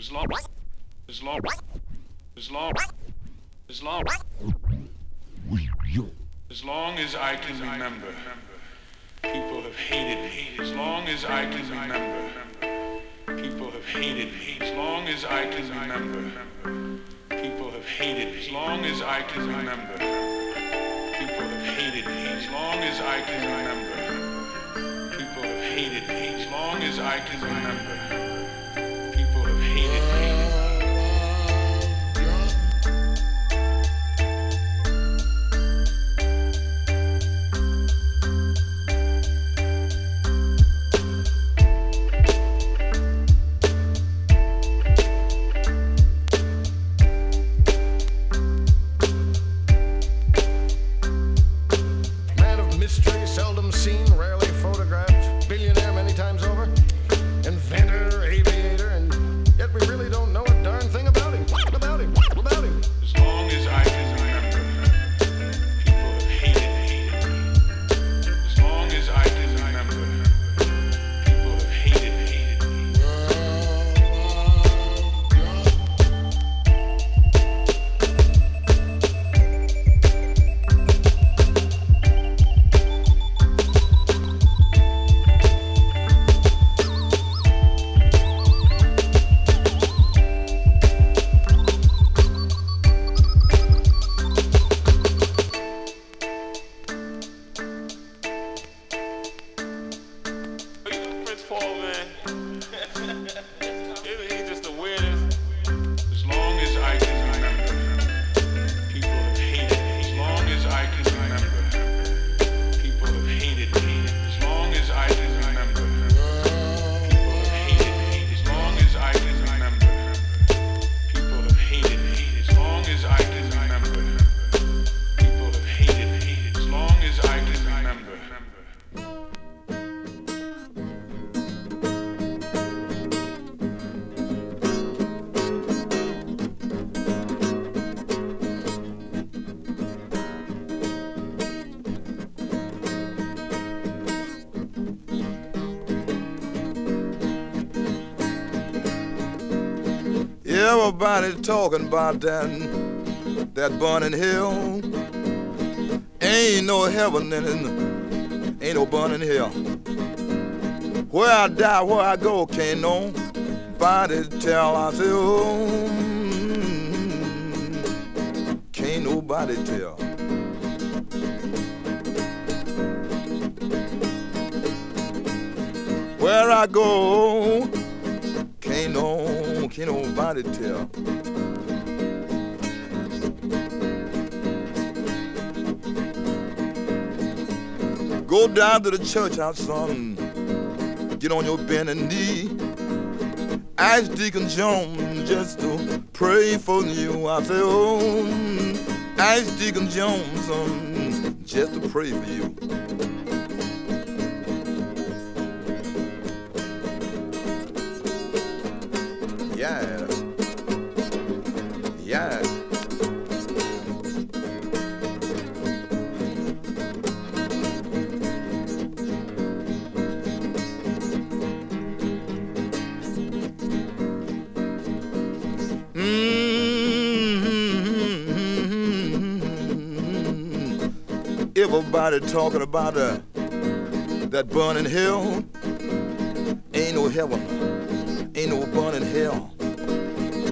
As long as long as long as long as long as I can remember, people have hated me. As long as I can remember, people have hated me. As long as I can remember, people have hated me. As long as I can remember, people have hated me. As long as I can remember, people have hated me. As long as I can remember, Everybody talking about that that burning hell. Ain't no heaven in it, ain't no burning hell. Where I die, where I go, can't nobody tell. I say, can't nobody tell. Where I go, can't no, can't nobody tell. Go down to the church house, son. Get on your bending knee. Ask Deacon Jones just to pray for you. I say, oh, ask Deacon Jones, son, just to pray for you. Everybody talking about uh, that burning hell. Ain't no heaven, ain't no burning hell.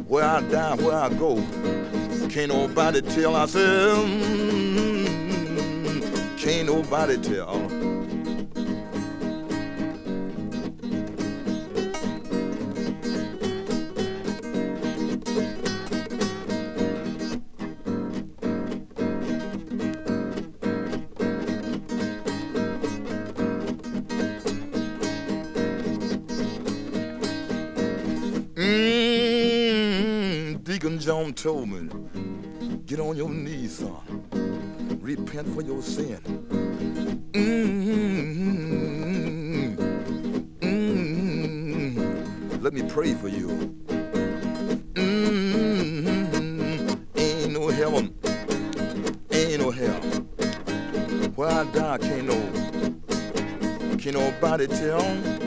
Where I die, where I go, can't nobody tell. I said, mm, can't nobody tell. Deacon told me, get on your knees, son. Repent for your sin. Mm, mm, let me pray for you. Mm, ain't no heaven, ain't no hell. Where I die, can't no, can't nobody tell.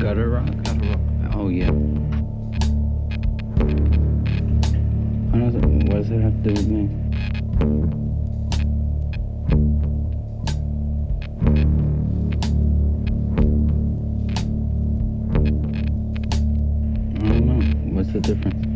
Gutter rock? Gutter rock. Oh, yeah. what does it have to do with me? I don't know. What's the difference?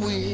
we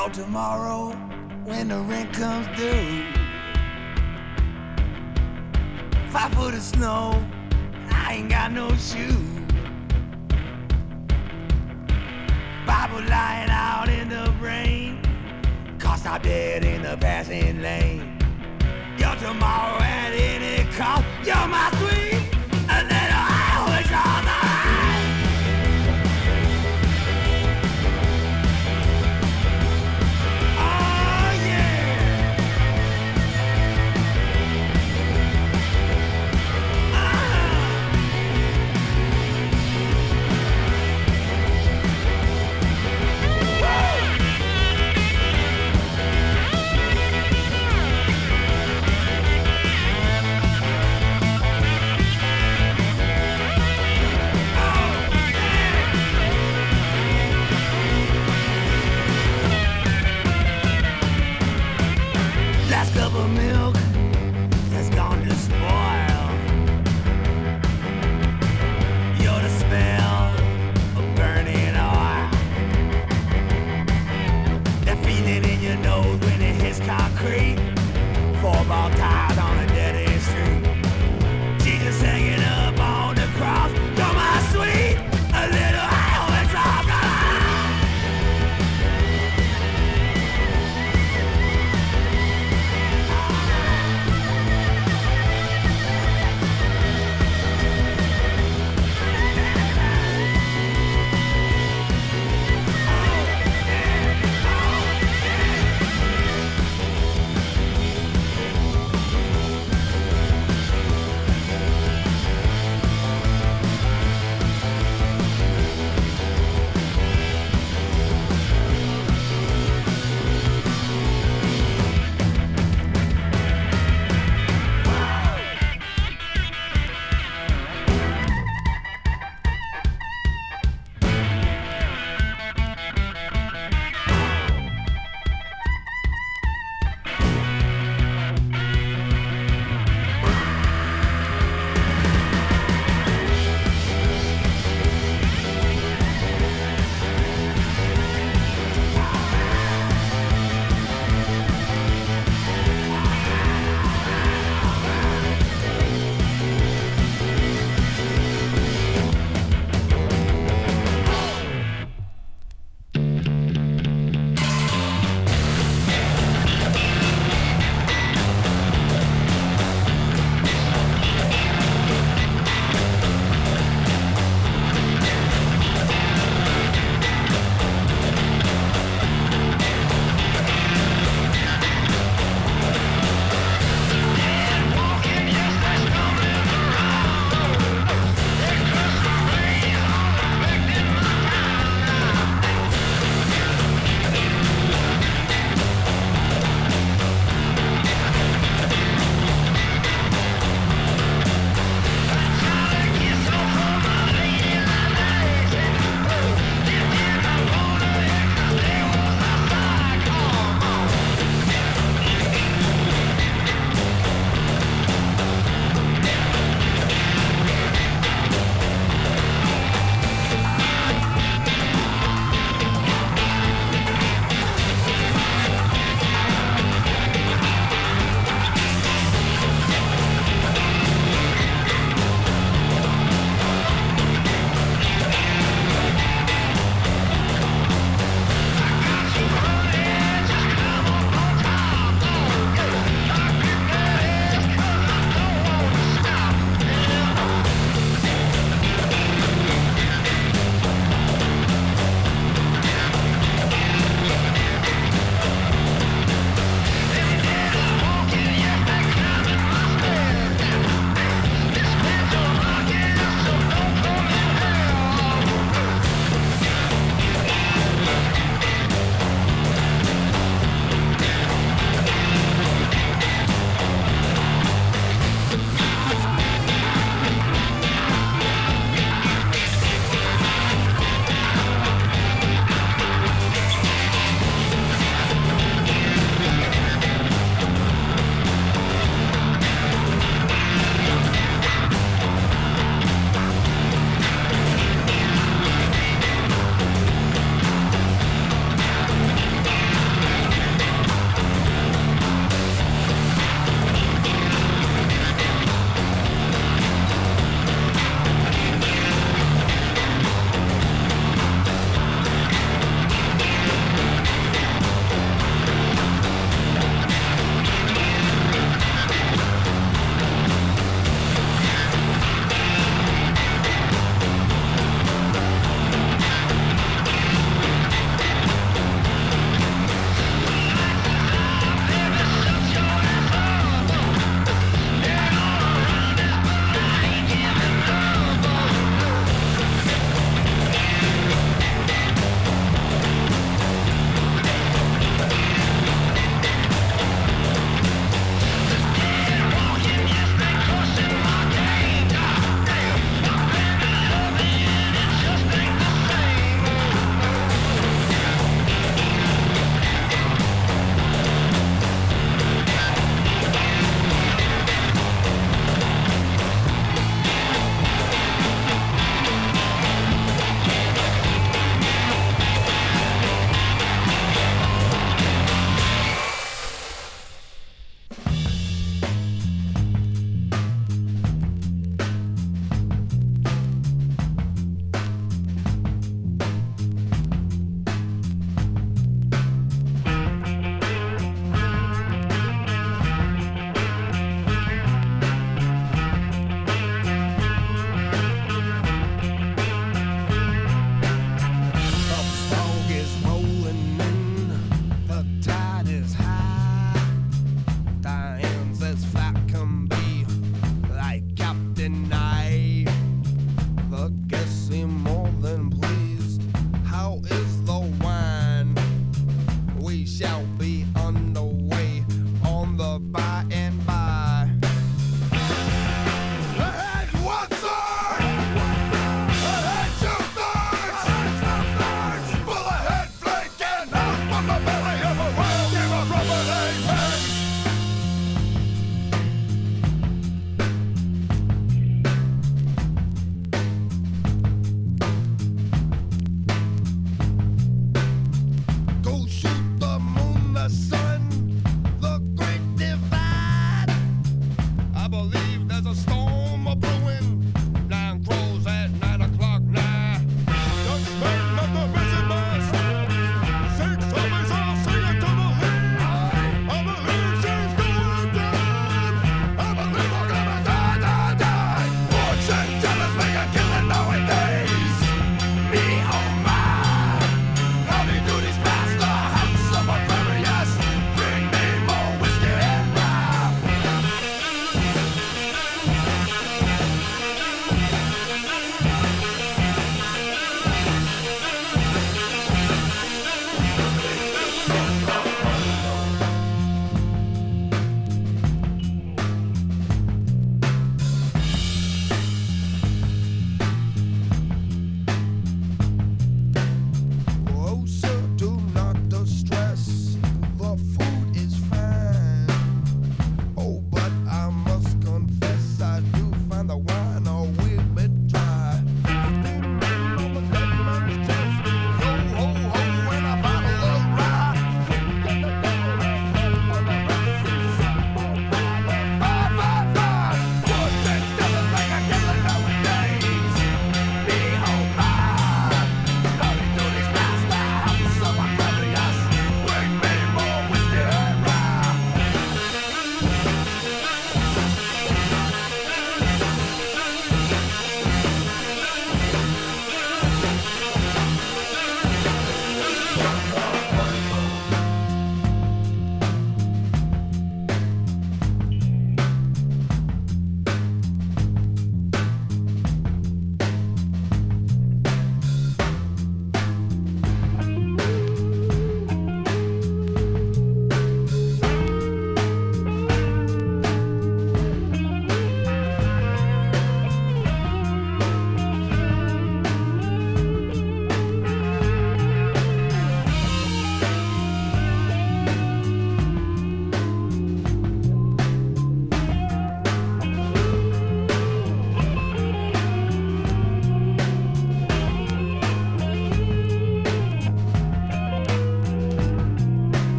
till tomorrow when the rent comes due. Five foot of snow, I ain't got no shoes.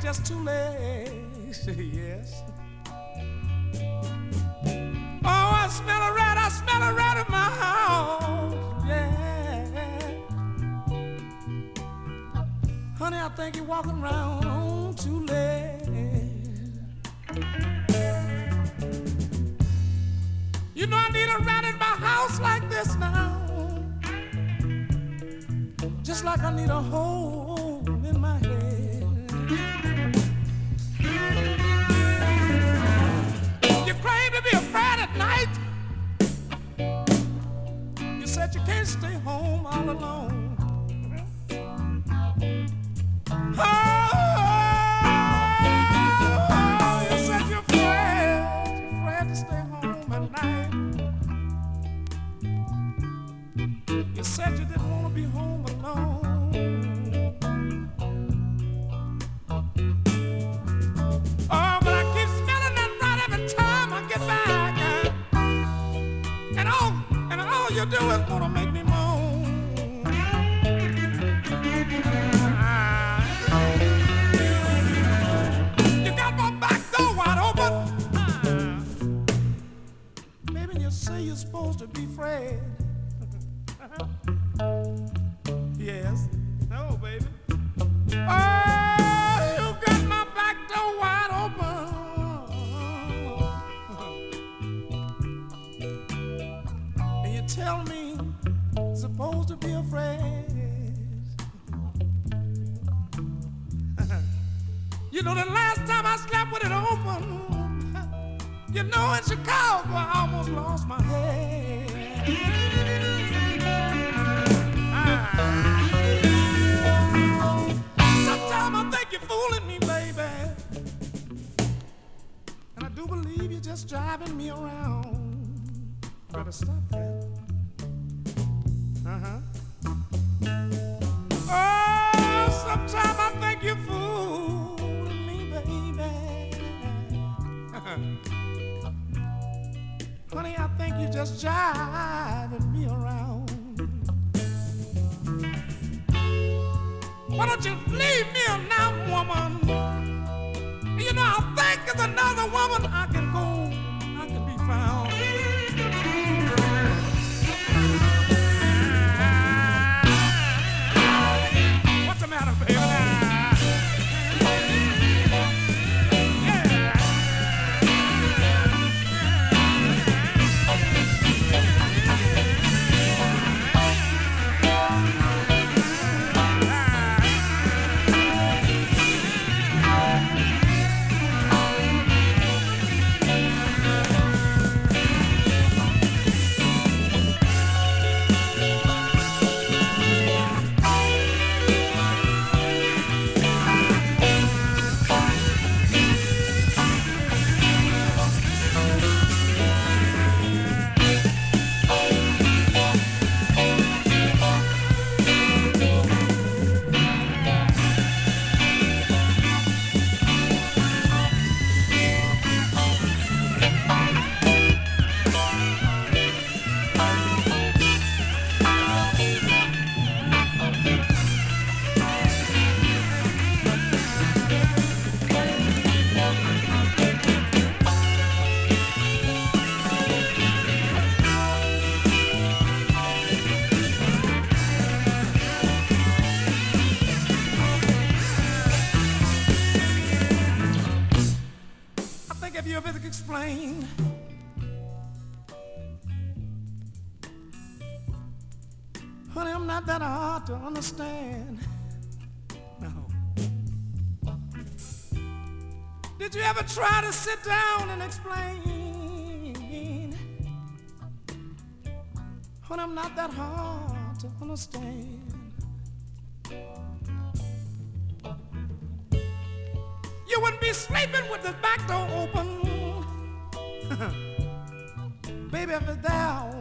Just too legs. Said you didn't want to be home alone. Oh, but I keep smelling that rat every time I get back. And all, and all you do is want to make me moan. You got my back door wide open. Baby, you say you're supposed to be Fred. Explain Honey, I'm not that hard to understand. No. Did you ever try to sit down and explain? Honey, I'm not that hard to understand. You wouldn't be sleeping with the back door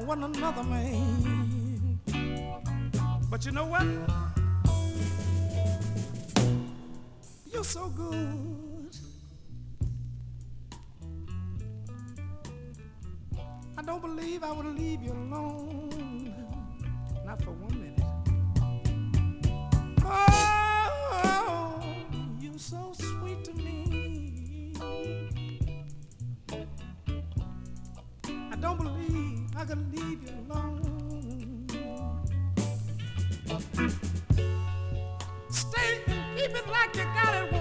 wasn't another man. But you know what? You're so good. I don't believe I would leave you alone. Not for one minute. Oh, could leave you alone. Stay and keep it like you got it,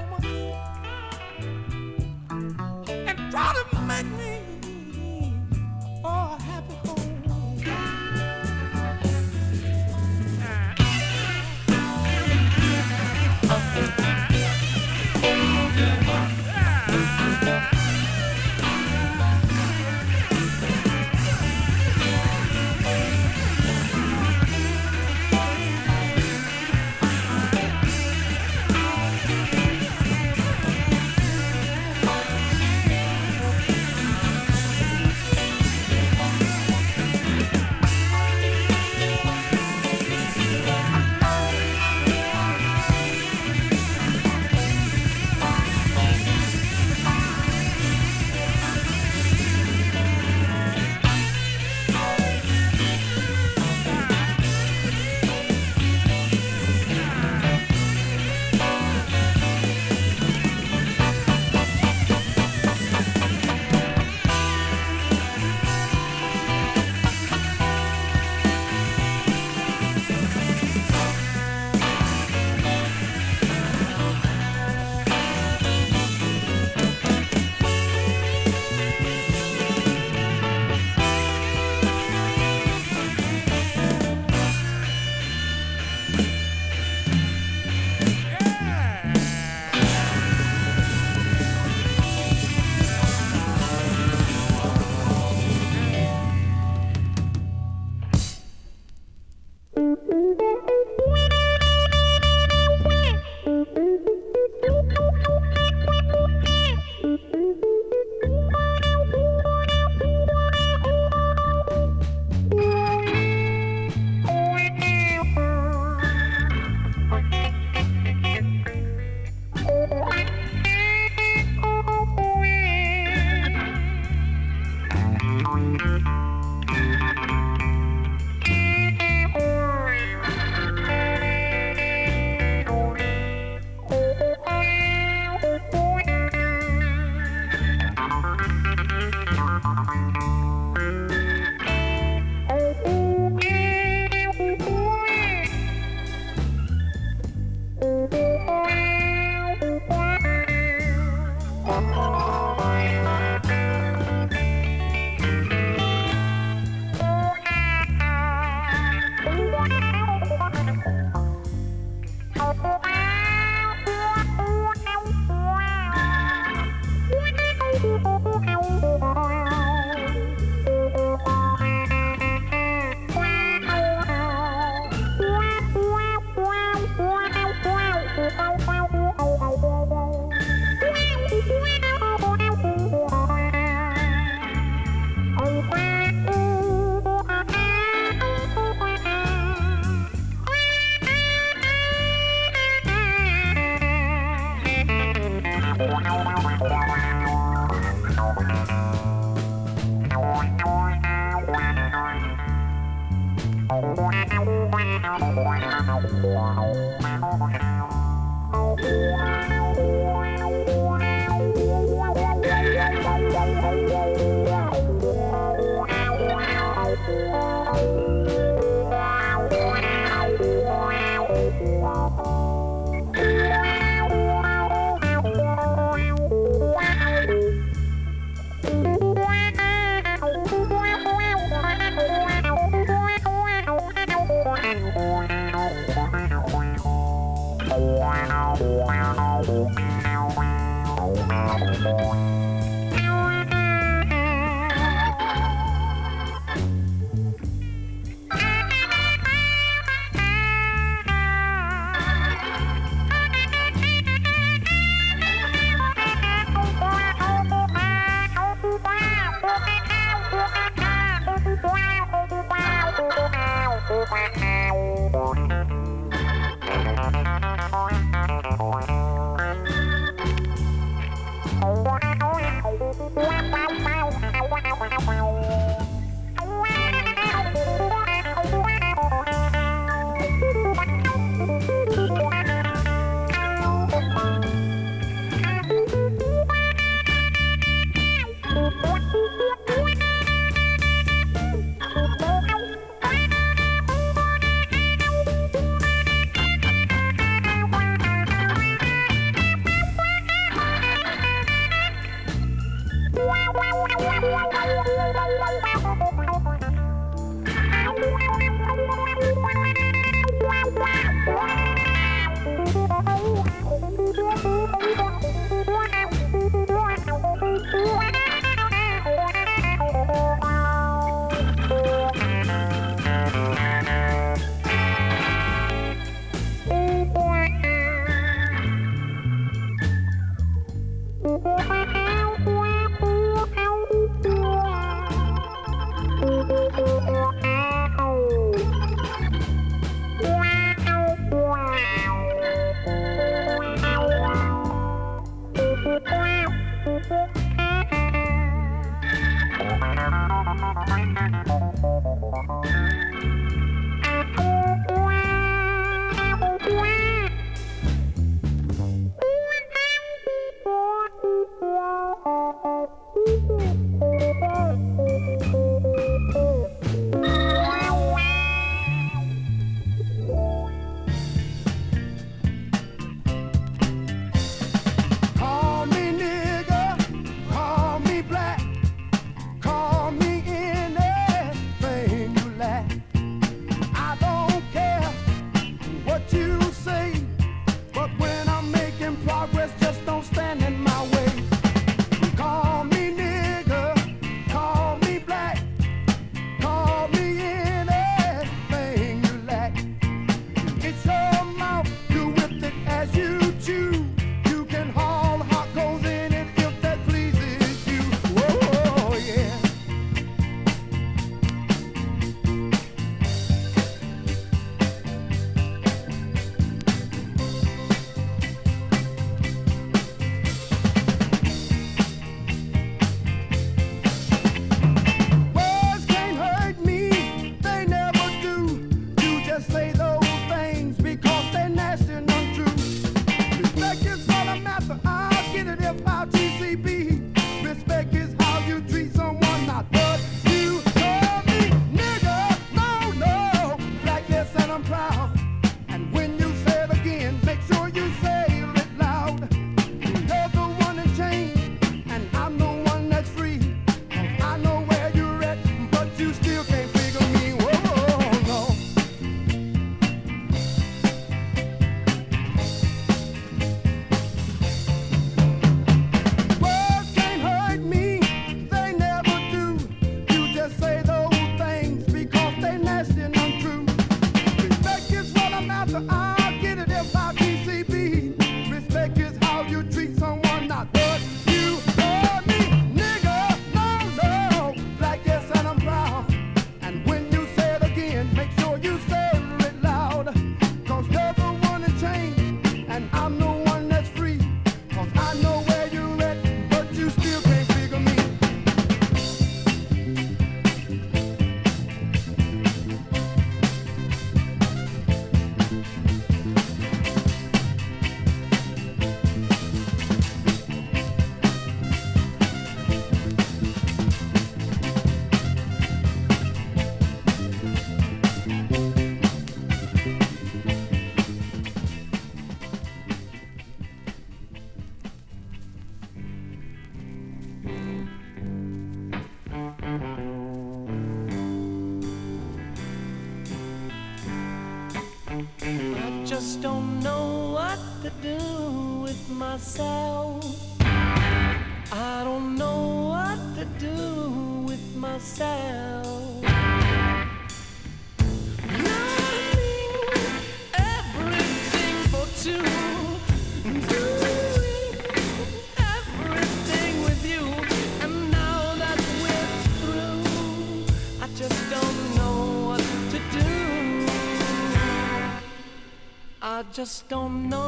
just don't know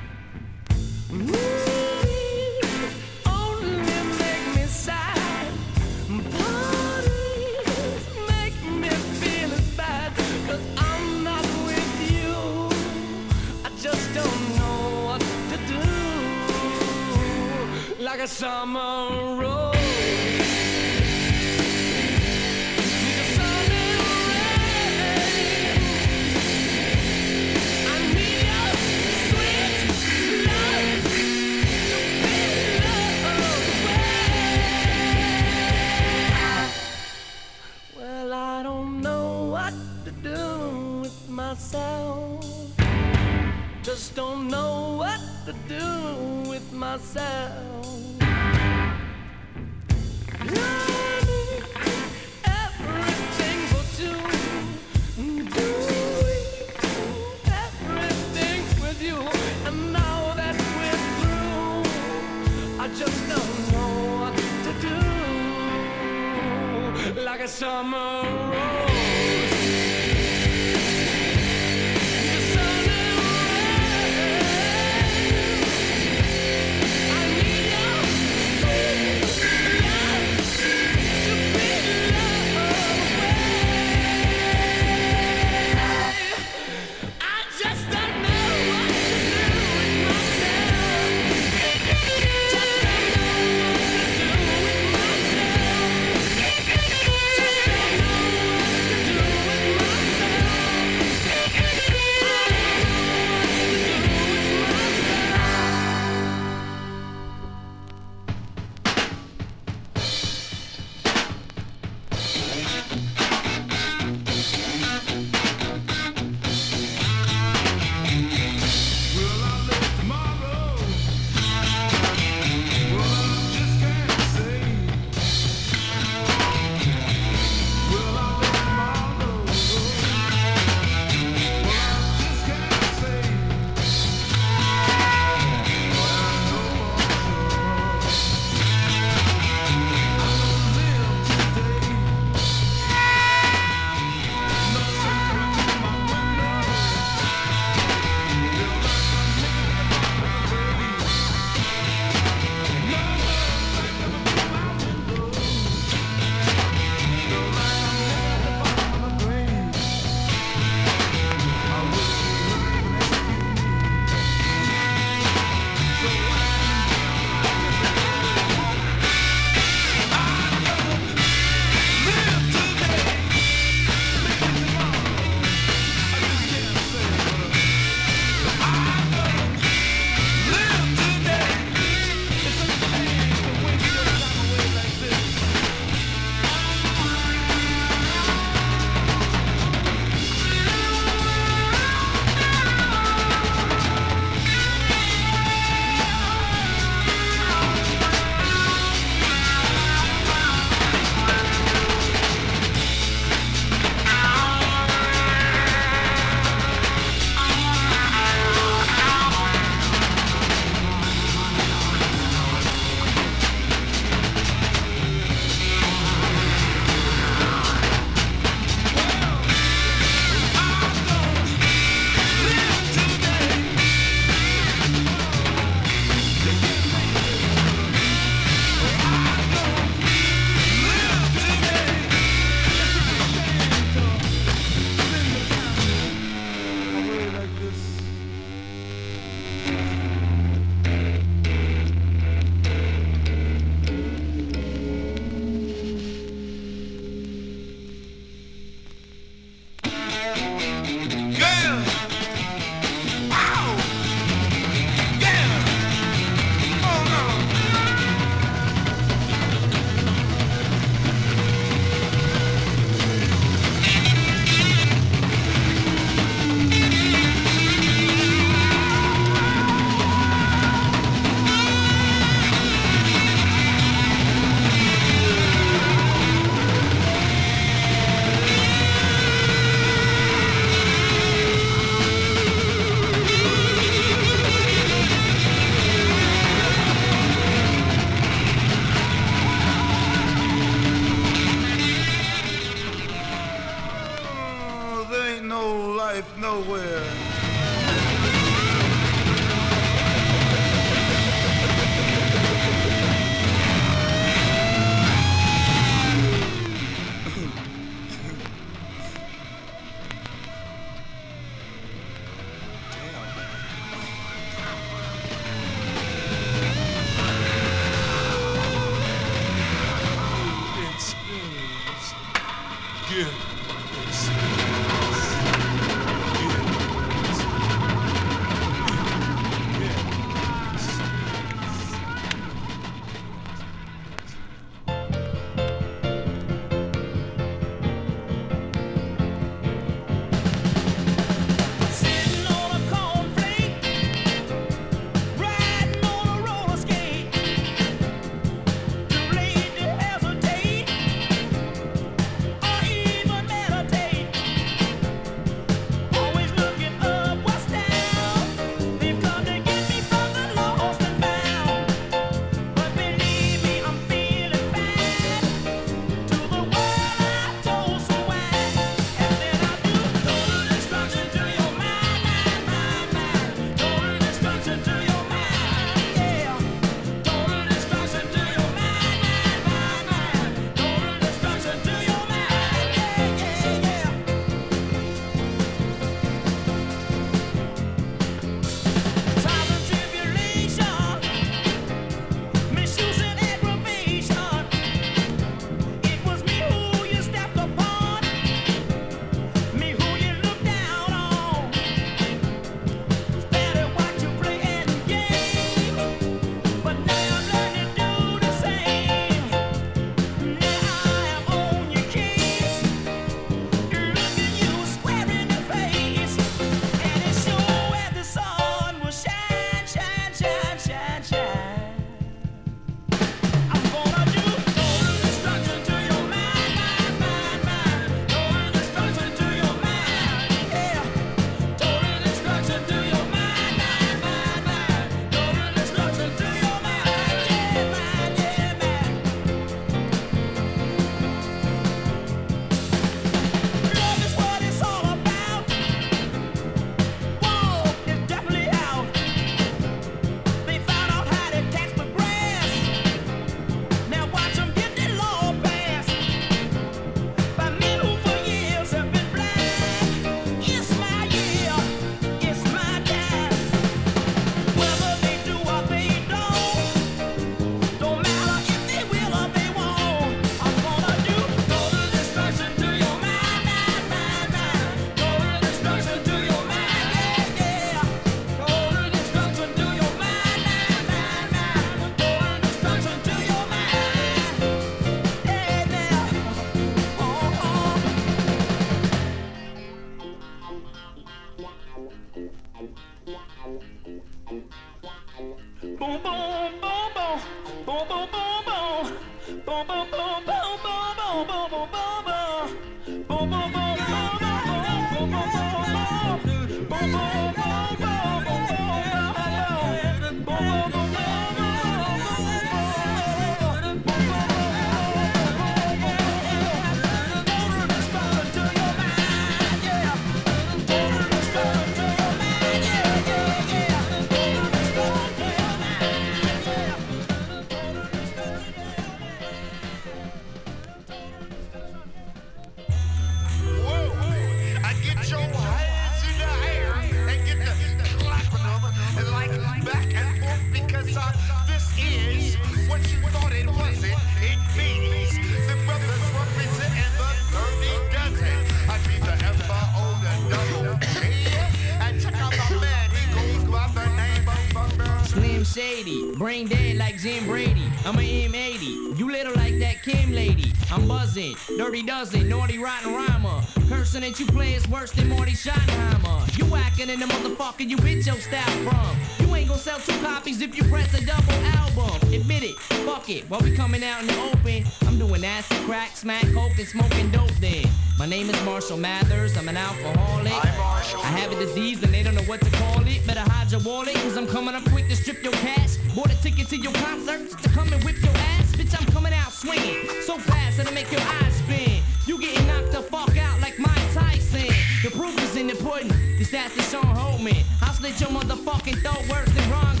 Brain dead like Jim Brady. I'm an M80. You little like that Kim lady. I'm buzzing. Dirty dozen. Naughty rotten rhymer. Cursing that you play is worse than Marty Schottenheimer. You whacking in the motherfucker you bitch your style from. You ain't gonna sell two copies if you press a double album. Admit it. Fuck it. While we coming out in the open, I'm doing acid, crack, smack, coke, and smoking dope then. My name is Marshall Mathers. I'm an alcoholic. Hi, Marshall. I have a disease and they don't know what to call it. Better hide your wallet, cause I'm coming up quick to strip your cash Bought a ticket to your concert to come and whip your ass. Bitch, I'm coming out swinging so fast that it make your eyes spin. You getting knocked the fuck out like Mike Tyson. The proof is in the pudding. This that's the Sean me. I'll slit your motherfucking throat worse than Ron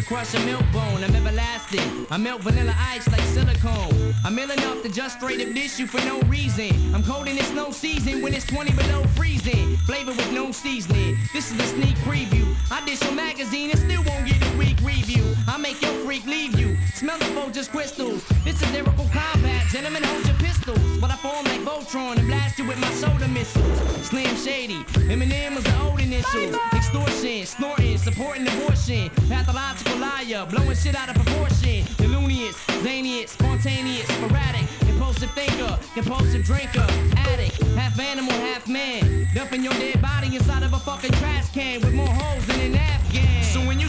to crush a milk bone. I'm everlasting. I melt vanilla ice like silicone. I'm ill enough to just straight up dish you for no reason. I'm cold in it's no season when it's 20 below freezing. Flavor with no seasoning. This is a sneak preview. I dish your magazine and still won't get a weak review. I make your freak leave you. Smell the Folgers crystals. This is lyrical combat. Gentlemen, hold your pistols. But I form like Voltron and blast you with my soda missiles. Slim Shady. Eminem was the old initials. Extortion, snorting, supporting abortion. Pathological liar, blowing shit out of proportion. Illumious, zanious, spontaneous, sporadic. Impulsive thinker, compulsive drinker, addict. Half animal, half man. Dumping your dead body inside of a fucking trash can with more holes than an Afghan. So when you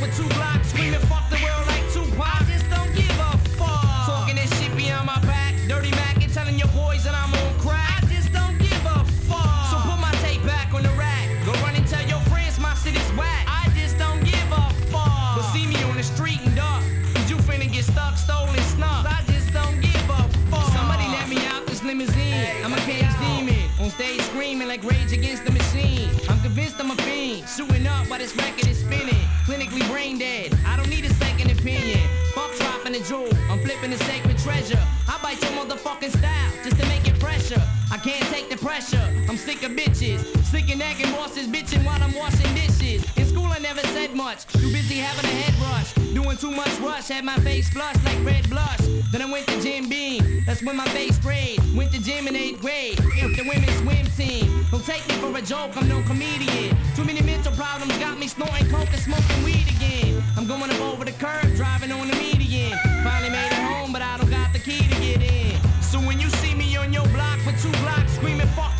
with two blocks Shooting up while this record is spinning. Clinically brain dead. I don't need a second opinion. Fuck dropping a jewel. I'm flipping the sacred treasure. I bite your motherfucking style just to make it pressure. I can't take the pressure. I'm sick of bitches. Sick of nagging bosses bitching while I'm washing never said much. Too busy having a head rush. Doing too much rush. Had my face flushed like red blush. Then I went to Jim, Beam. That's when my face sprayed. Went to gym in eighth grade. If the women's swim team. Don't take me for a joke. I'm no comedian. Too many mental problems got me snorting coke and smoking weed again. I'm going up over the curb, driving on the median. Finally made it home, but I don't got the key to get in. So when you see me on your block for two blocks screaming fuck